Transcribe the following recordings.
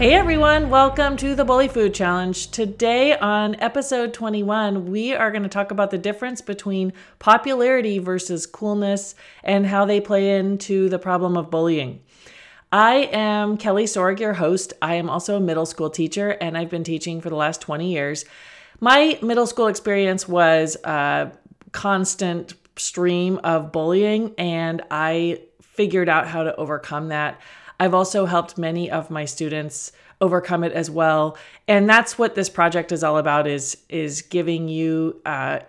Hey everyone, welcome to the Bully Food Challenge. Today on episode 21, we are going to talk about the difference between popularity versus coolness and how they play into the problem of bullying. I am Kelly Sorg, your host. I am also a middle school teacher and I've been teaching for the last 20 years. My middle school experience was a constant stream of bullying and I figured out how to overcome that. I've also helped many of my students overcome it as well, and that's what this project is all about is is giving you uh,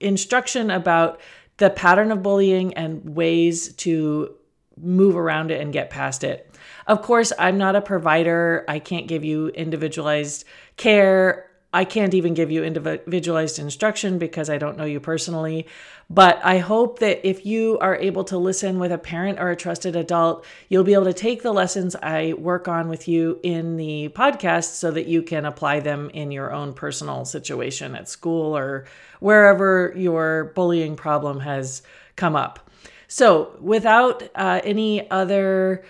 instruction about the pattern of bullying and ways to move around it and get past it. Of course, I'm not a provider. I can't give you individualized care I can't even give you individualized instruction because I don't know you personally. But I hope that if you are able to listen with a parent or a trusted adult, you'll be able to take the lessons I work on with you in the podcast so that you can apply them in your own personal situation at school or wherever your bullying problem has come up. So, without uh, any other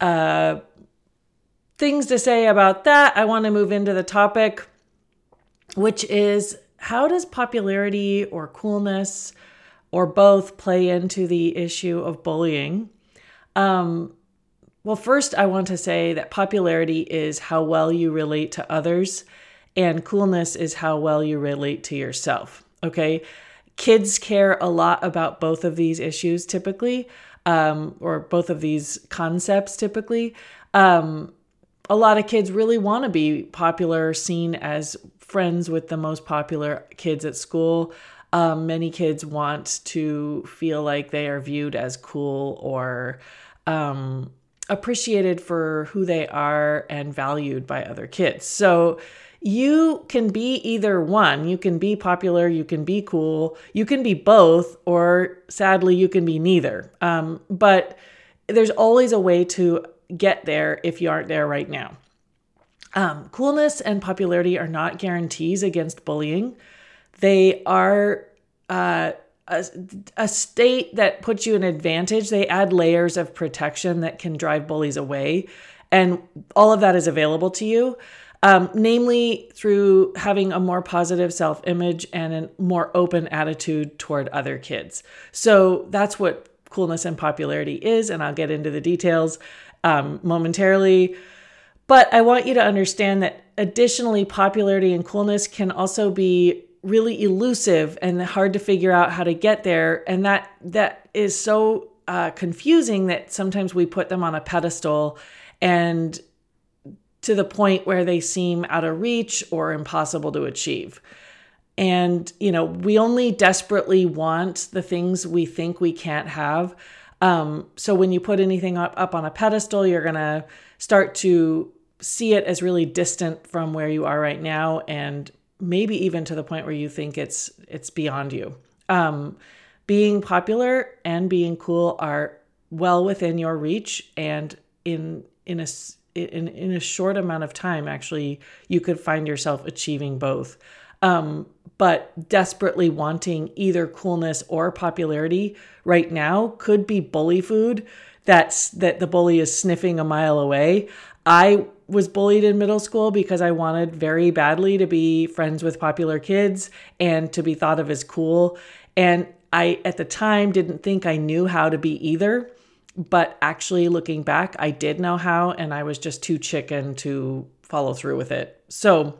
uh, things to say about that, I want to move into the topic which is how does popularity or coolness or both play into the issue of bullying? Um, well, first, I want to say that popularity is how well you relate to others, and coolness is how well you relate to yourself. Okay. Kids care a lot about both of these issues typically, um, or both of these concepts typically. Um, a lot of kids really want to be popular, seen as friends with the most popular kids at school. Um, many kids want to feel like they are viewed as cool or um, appreciated for who they are and valued by other kids. So you can be either one. You can be popular, you can be cool, you can be both, or sadly, you can be neither. Um, but there's always a way to get there if you aren't there right now. Um, coolness and popularity are not guarantees against bullying. They are uh, a, a state that puts you an advantage. They add layers of protection that can drive bullies away. And all of that is available to you, um, namely through having a more positive self image and a more open attitude toward other kids. So that's what coolness and popularity is. And I'll get into the details um, momentarily. But I want you to understand that additionally, popularity and coolness can also be really elusive and hard to figure out how to get there. And that that is so uh, confusing that sometimes we put them on a pedestal and to the point where they seem out of reach or impossible to achieve. And, you know, we only desperately want the things we think we can't have. Um, so when you put anything up, up on a pedestal, you're going to start to see it as really distant from where you are right now and maybe even to the point where you think it's it's beyond you um, being popular and being cool are well within your reach and in in a in, in a short amount of time actually you could find yourself achieving both um, but desperately wanting either coolness or popularity right now could be bully food that's that the bully is sniffing a mile away i was bullied in middle school because I wanted very badly to be friends with popular kids and to be thought of as cool. And I, at the time, didn't think I knew how to be either. But actually, looking back, I did know how, and I was just too chicken to follow through with it. So,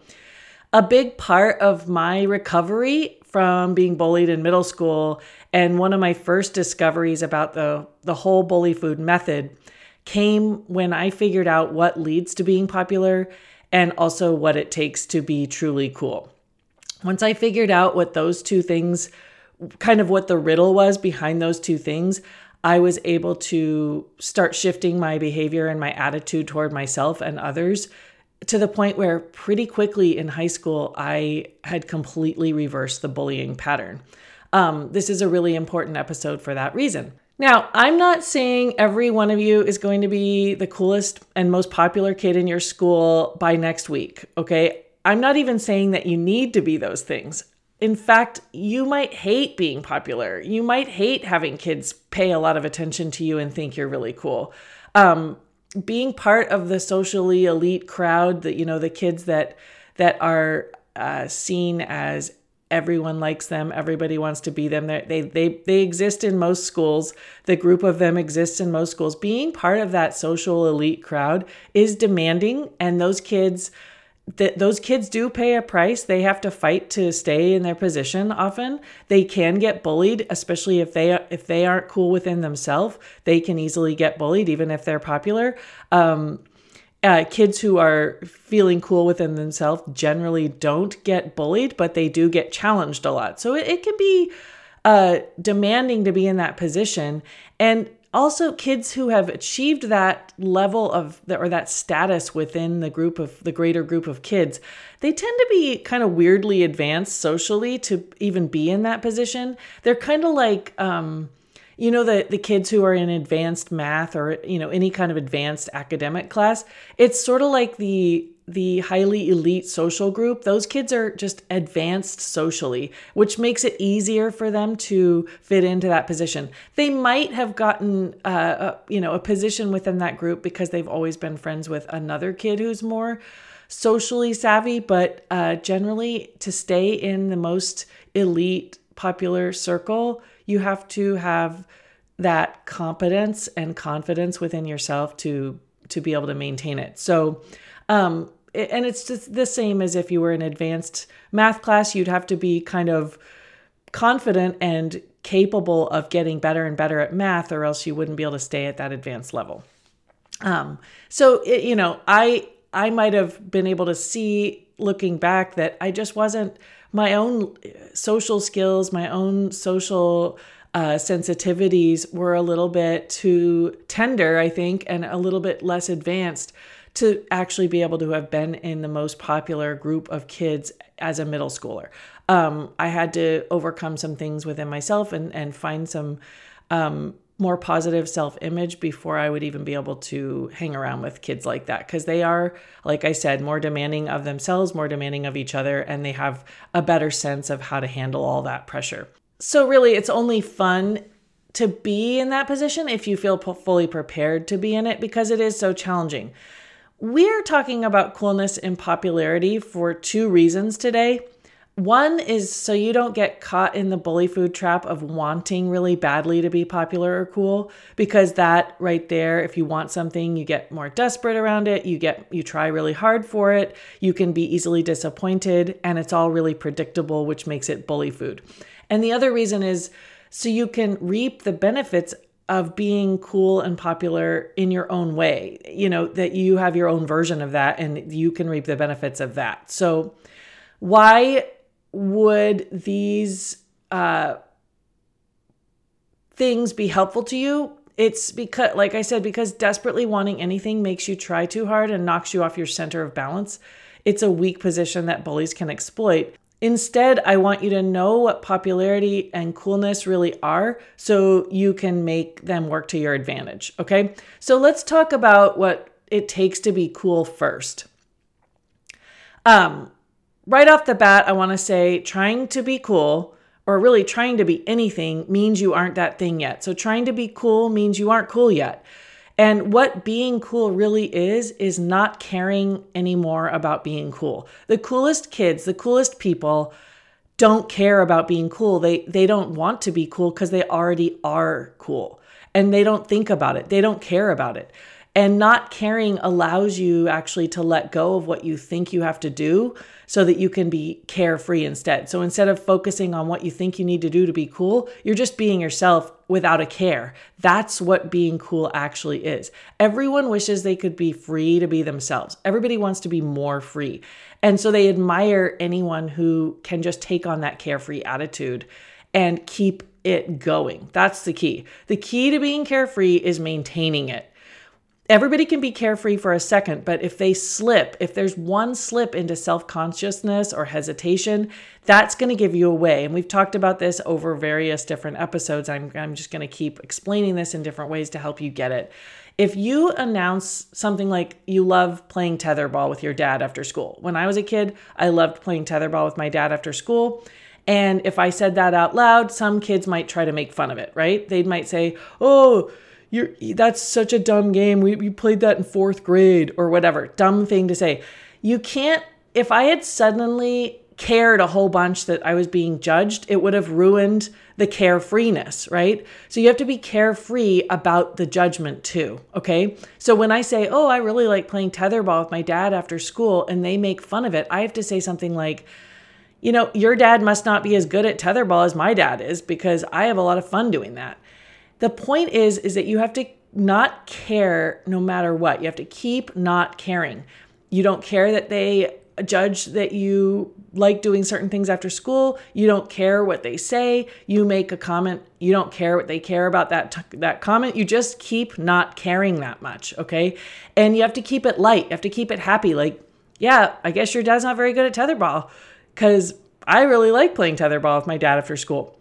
a big part of my recovery from being bullied in middle school and one of my first discoveries about the, the whole bully food method came when I figured out what leads to being popular and also what it takes to be truly cool. Once I figured out what those two things, kind of what the riddle was behind those two things, I was able to start shifting my behavior and my attitude toward myself and others to the point where pretty quickly in high school, I had completely reversed the bullying pattern. Um, this is a really important episode for that reason. Now, I'm not saying every one of you is going to be the coolest and most popular kid in your school by next week, okay? I'm not even saying that you need to be those things. In fact, you might hate being popular. You might hate having kids pay a lot of attention to you and think you're really cool. Um, being part of the socially elite crowd that you know the kids that that are uh, seen as everyone likes them everybody wants to be them They're, they they they exist in most schools. The group of them exists in most schools. Being part of that social elite crowd is demanding and those kids that those kids do pay a price they have to fight to stay in their position often they can get bullied especially if they if they aren't cool within themselves they can easily get bullied even if they're popular um, uh, kids who are feeling cool within themselves generally don't get bullied, but they do get challenged a lot. So it, it can be uh, demanding to be in that position. And also, kids who have achieved that level of or that status within the group of the greater group of kids, they tend to be kind of weirdly advanced socially to even be in that position. They're kind of like, um, you know the the kids who are in advanced math or you know any kind of advanced academic class it's sort of like the the highly elite social group those kids are just advanced socially which makes it easier for them to fit into that position they might have gotten uh, a, you know a position within that group because they've always been friends with another kid who's more socially savvy but uh, generally to stay in the most elite popular circle you have to have that competence and confidence within yourself to to be able to maintain it. So um and it's just the same as if you were in advanced math class, you'd have to be kind of confident and capable of getting better and better at math or else you wouldn't be able to stay at that advanced level. Um so it, you know, I I might have been able to see looking back that I just wasn't my own social skills, my own social uh, sensitivities were a little bit too tender, I think, and a little bit less advanced to actually be able to have been in the most popular group of kids as a middle schooler. Um, I had to overcome some things within myself and, and find some um, more positive self image before I would even be able to hang around with kids like that. Because they are, like I said, more demanding of themselves, more demanding of each other, and they have a better sense of how to handle all that pressure. So, really, it's only fun to be in that position if you feel fully prepared to be in it because it is so challenging. We're talking about coolness and popularity for two reasons today. One is so you don't get caught in the bully food trap of wanting really badly to be popular or cool because that right there if you want something you get more desperate around it, you get you try really hard for it, you can be easily disappointed and it's all really predictable which makes it bully food. And the other reason is so you can reap the benefits of being cool and popular in your own way. You know, that you have your own version of that and you can reap the benefits of that. So why would these uh, things be helpful to you? It's because, like I said, because desperately wanting anything makes you try too hard and knocks you off your center of balance. It's a weak position that bullies can exploit. Instead, I want you to know what popularity and coolness really are so you can make them work to your advantage. Okay, so let's talk about what it takes to be cool first. Um, right off the bat, I want to say trying to be cool or really trying to be anything means you aren't that thing yet. So trying to be cool means you aren't cool yet. And what being cool really is, is not caring anymore about being cool. The coolest kids, the coolest people don't care about being cool. They they don't want to be cool because they already are cool. And they don't think about it. They don't care about it. And not caring allows you actually to let go of what you think you have to do so that you can be carefree instead. So instead of focusing on what you think you need to do to be cool, you're just being yourself without a care. That's what being cool actually is. Everyone wishes they could be free to be themselves. Everybody wants to be more free. And so they admire anyone who can just take on that carefree attitude and keep it going. That's the key. The key to being carefree is maintaining it everybody can be carefree for a second, but if they slip, if there's one slip into self consciousness or hesitation, that's going to give you away. And we've talked about this over various different episodes. I'm, I'm just going to keep explaining this in different ways to help you get it. If you announce something like you love playing tetherball with your dad after school, when I was a kid, I loved playing tetherball with my dad after school. And if I said that out loud, some kids might try to make fun of it, right? They might say, Oh, you're that's such a dumb game. We, we played that in fourth grade or whatever. Dumb thing to say. You can't if I had suddenly cared a whole bunch that I was being judged, it would have ruined the carefreeness, right? So you have to be carefree about the judgment too, okay? So when I say, oh, I really like playing tetherball with my dad after school and they make fun of it, I have to say something like, you know, your dad must not be as good at tetherball as my dad is because I have a lot of fun doing that. The point is is that you have to not care no matter what. You have to keep not caring. You don't care that they judge that you like doing certain things after school. You don't care what they say. You make a comment. You don't care what they care about that t- that comment. You just keep not caring that much, okay? And you have to keep it light. You have to keep it happy. Like, yeah, I guess your dad's not very good at tetherball cuz I really like playing tetherball with my dad after school.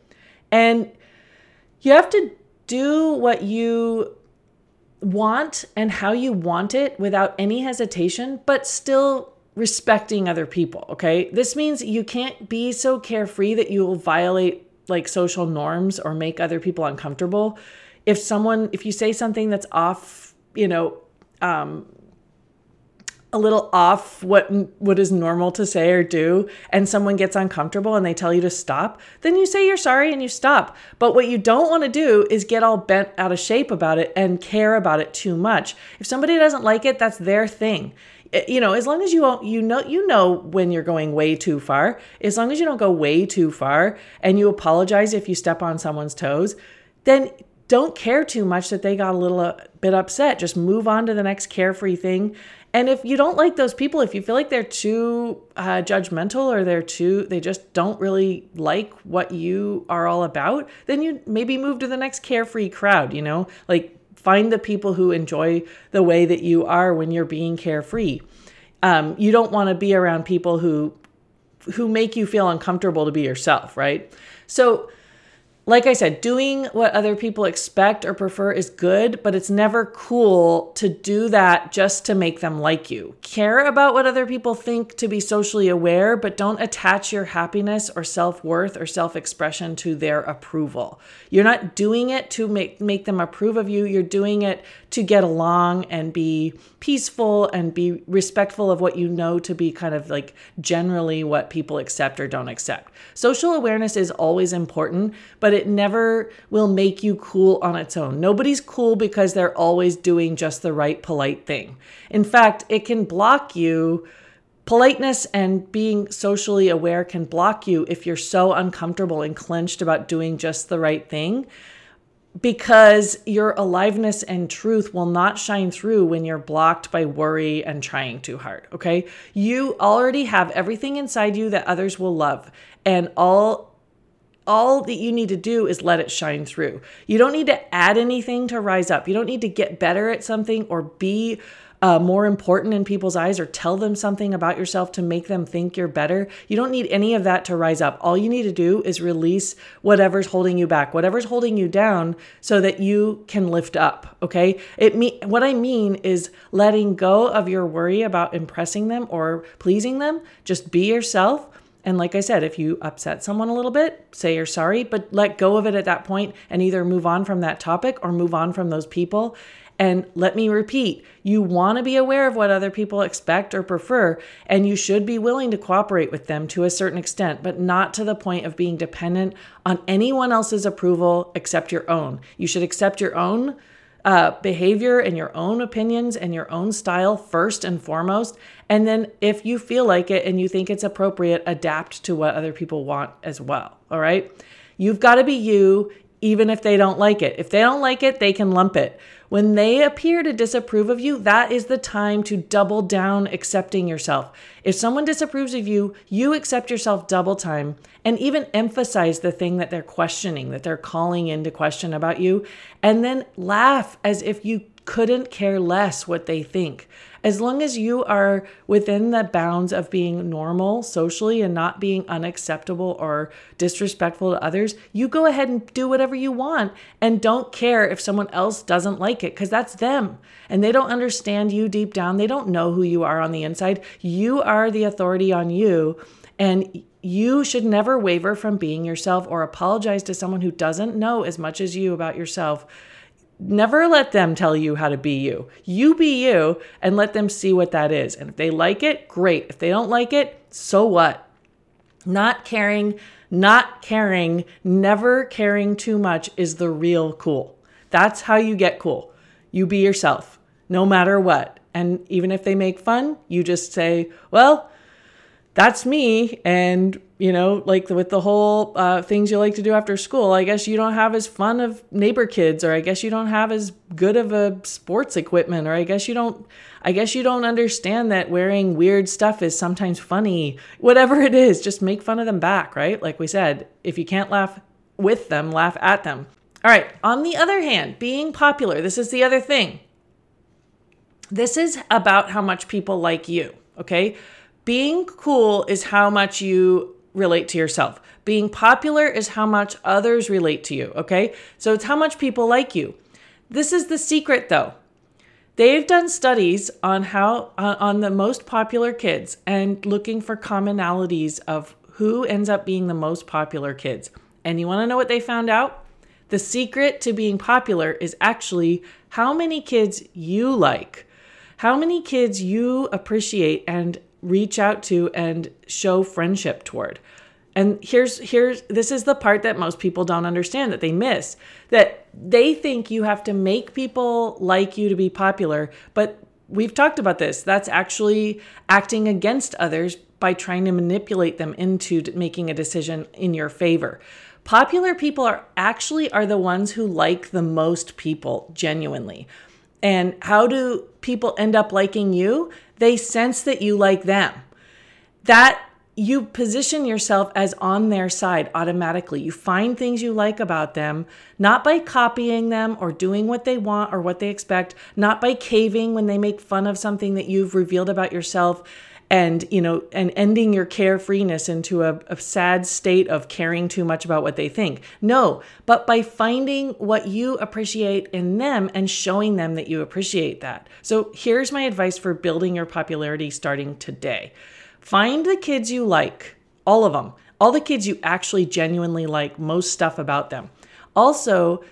And you have to do what you want and how you want it without any hesitation, but still respecting other people, okay? This means you can't be so carefree that you will violate like social norms or make other people uncomfortable. If someone if you say something that's off, you know, um a little off what what is normal to say or do and someone gets uncomfortable and they tell you to stop then you say you're sorry and you stop but what you don't want to do is get all bent out of shape about it and care about it too much if somebody doesn't like it that's their thing you know, as long as you you know you know when you're going way too far, as long as you don't go way too far and you apologize if you step on someone's toes, then don't care too much that they got a little uh, bit upset. Just move on to the next carefree thing. And if you don't like those people, if you feel like they're too uh, judgmental or they're too, they just don't really like what you are all about, then you maybe move to the next carefree crowd, you know? Like Find the people who enjoy the way that you are when you're being carefree. Um, you don't want to be around people who who make you feel uncomfortable to be yourself, right? So like I said, doing what other people expect or prefer is good, but it's never cool to do that just to make them like you. Care about what other people think to be socially aware, but don't attach your happiness or self worth or self expression to their approval. You're not doing it to make, make them approve of you, you're doing it to get along and be peaceful and be respectful of what you know to be kind of like generally what people accept or don't accept. Social awareness is always important, but it never will make you cool on its own. Nobody's cool because they're always doing just the right polite thing. In fact, it can block you. Politeness and being socially aware can block you if you're so uncomfortable and clenched about doing just the right thing because your aliveness and truth will not shine through when you're blocked by worry and trying too hard. Okay. You already have everything inside you that others will love. And all all that you need to do is let it shine through. You don't need to add anything to rise up. You don't need to get better at something or be uh, more important in people's eyes or tell them something about yourself to make them think you're better. You don't need any of that to rise up. All you need to do is release whatever's holding you back, whatever's holding you down so that you can lift up, okay? It me what I mean is letting go of your worry about impressing them or pleasing them. Just be yourself. And like I said, if you upset someone a little bit, say you're sorry, but let go of it at that point and either move on from that topic or move on from those people and let me repeat, you want to be aware of what other people expect or prefer, and you should be willing to cooperate with them to a certain extent, but not to the point of being dependent on anyone else's approval except your own. You should accept your own uh, behavior and your own opinions and your own style first and foremost. And then, if you feel like it and you think it's appropriate, adapt to what other people want as well. All right. You've got to be you, even if they don't like it. If they don't like it, they can lump it. When they appear to disapprove of you, that is the time to double down accepting yourself. If someone disapproves of you, you accept yourself double time and even emphasize the thing that they're questioning, that they're calling into question about you, and then laugh as if you couldn't care less what they think. As long as you are within the bounds of being normal socially and not being unacceptable or disrespectful to others, you go ahead and do whatever you want and don't care if someone else doesn't like it because that's them and they don't understand you deep down. They don't know who you are on the inside. You are the authority on you. And you should never waver from being yourself or apologize to someone who doesn't know as much as you about yourself Never let them tell you how to be you. You be you and let them see what that is. And if they like it, great. If they don't like it, so what? Not caring, not caring, never caring too much is the real cool. That's how you get cool. You be yourself, no matter what. And even if they make fun, you just say, well, that's me. And you know, like with the whole uh, things you like to do after school, I guess you don't have as fun of neighbor kids, or I guess you don't have as good of a sports equipment, or I guess you don't, I guess you don't understand that wearing weird stuff is sometimes funny. Whatever it is, just make fun of them back, right? Like we said, if you can't laugh with them, laugh at them. All right. On the other hand, being popular, this is the other thing. This is about how much people like you, okay? Being cool is how much you relate to yourself. Being popular is how much others relate to you, okay? So it's how much people like you. This is the secret though. They've done studies on how on the most popular kids and looking for commonalities of who ends up being the most popular kids. And you want to know what they found out? The secret to being popular is actually how many kids you like, how many kids you appreciate and reach out to and show friendship toward. And here's here's this is the part that most people don't understand that they miss. That they think you have to make people like you to be popular, but we've talked about this. That's actually acting against others by trying to manipulate them into making a decision in your favor. Popular people are actually are the ones who like the most people genuinely. And how do people end up liking you? They sense that you like them. That you position yourself as on their side automatically. You find things you like about them, not by copying them or doing what they want or what they expect, not by caving when they make fun of something that you've revealed about yourself and you know and ending your carefreeness into a, a, sad state of caring too much about what they think. No but by finding what you appreciate in them and showing them that you appreciate that. So here's my advice for building your popularity starting today. Find the kids you like all of them all the kids you actually genuinely like most stuff about them. Also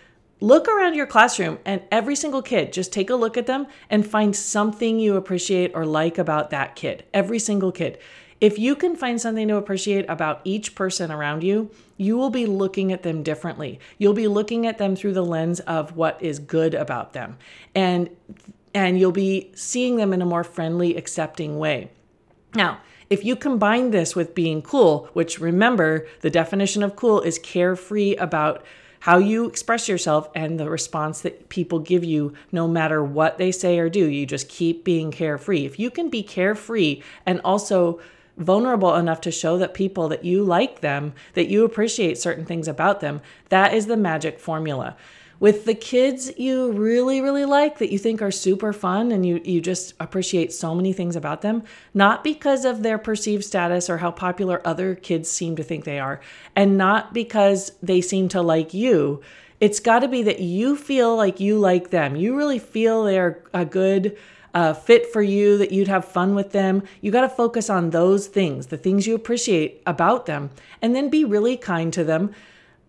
look around your classroom and every single kid, just take a look at them and find something you appreciate or like about that kid. Every single kid. If you can find something to appreciate about each person around you, you will be looking at them differently. You'll be looking at them through the lens of what is good about them. And and you'll be seeing them in a more friendly, accepting way. Now, if you combine this with being cool, which remember, the definition of cool is carefree about how you express yourself and the response that people give you, no matter what they say or do. You just keep being carefree. If you can be carefree and also vulnerable enough to show that people that you like them, that you appreciate certain things about them, that is the magic formula with the kids you really really like that you think are super fun and you you just appreciate so many things about them not because of their perceived status or how popular other kids seem to think they are and not because they seem to like you. It's got to be that you feel like you like them. You really feel they're a good uh, fit for you, that you'd have fun with them. You got to focus on those things, the things you appreciate about them, and then be really kind to them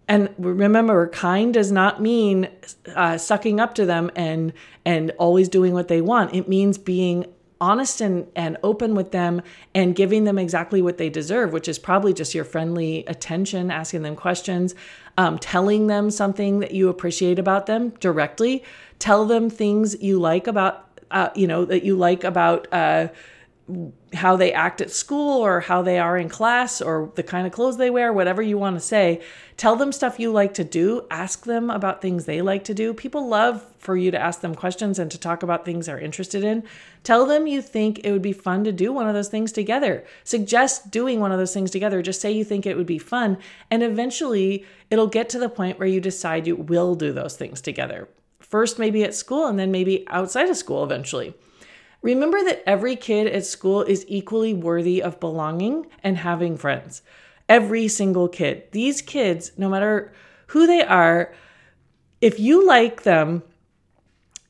and remember kind does not mean uh, sucking up to them and and always doing what they want. It means being honest and, and open with them and giving them exactly what they deserve which is probably just your friendly attention asking them questions um, telling them something that you appreciate about them directly. Tell them things you like about uh, you know that you like about uh, how they act at school or how they are in class or the kind of clothes they wear, whatever you want to say. Tell them stuff you like to do. Ask them about things they like to do. People love for you to ask them questions and to talk about things they're interested in. Tell them you think it would be fun to do one of those things together. Suggest doing one of those things together. Just say you think it would be fun. And eventually it'll get to the point where you decide you will do those things together. First, maybe at school, and then maybe outside of school eventually. Remember that every kid at school is equally worthy of belonging and having friends. Every single kid. These kids, no matter who they are, if you like them,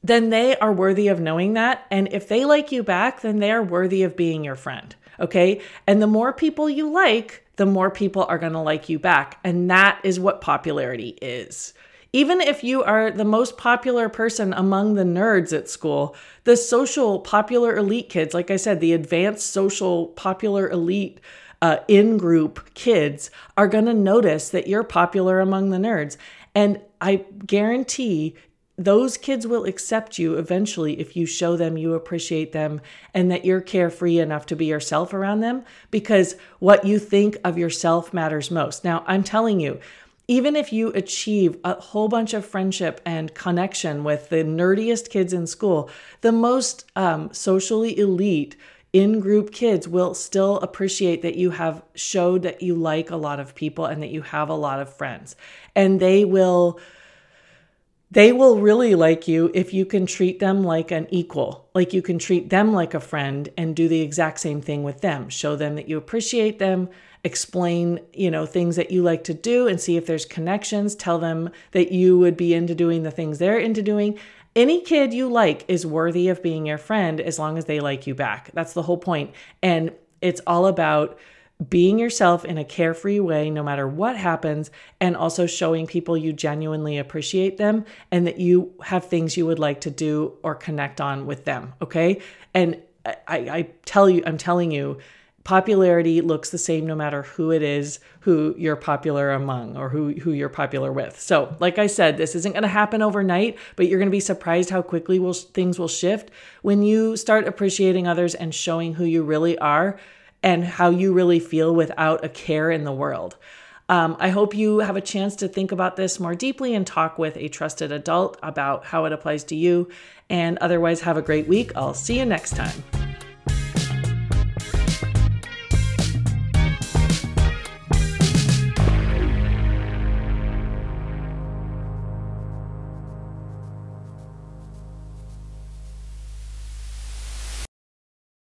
then they are worthy of knowing that. And if they like you back, then they are worthy of being your friend. Okay. And the more people you like, the more people are going to like you back. And that is what popularity is. Even if you are the most popular person among the nerds at school, the social popular elite kids, like I said, the advanced social popular elite uh, in group kids are going to notice that you're popular among the nerds. And I guarantee those kids will accept you eventually if you show them you appreciate them and that you're carefree enough to be yourself around them because what you think of yourself matters most. Now, I'm telling you, even if you achieve a whole bunch of friendship and connection with the nerdiest kids in school, the most um, socially elite in group kids will still appreciate that you have showed that you like a lot of people and that you have a lot of friends. And they will they will really like you if you can treat them like an equal, like you can treat them like a friend and do the exact same thing with them. Show them that you appreciate them, explain, you know, things that you like to do and see if there's connections, tell them that you would be into doing the things they're into doing. Any kid you like is worthy of being your friend as long as they like you back. That's the whole point. And it's all about being yourself in a carefree way, no matter what happens, and also showing people you genuinely appreciate them and that you have things you would like to do or connect on with them. Okay. And I, I tell you, I'm telling you, popularity looks the same no matter who it is who you're popular among or who, who you're popular with. So, like I said, this isn't going to happen overnight, but you're going to be surprised how quickly will, things will shift when you start appreciating others and showing who you really are and how you really feel without a care in the world. Um, I hope you have a chance to think about this more deeply and talk with a trusted adult about how it applies to you. And otherwise, have a great week. I'll see you next time.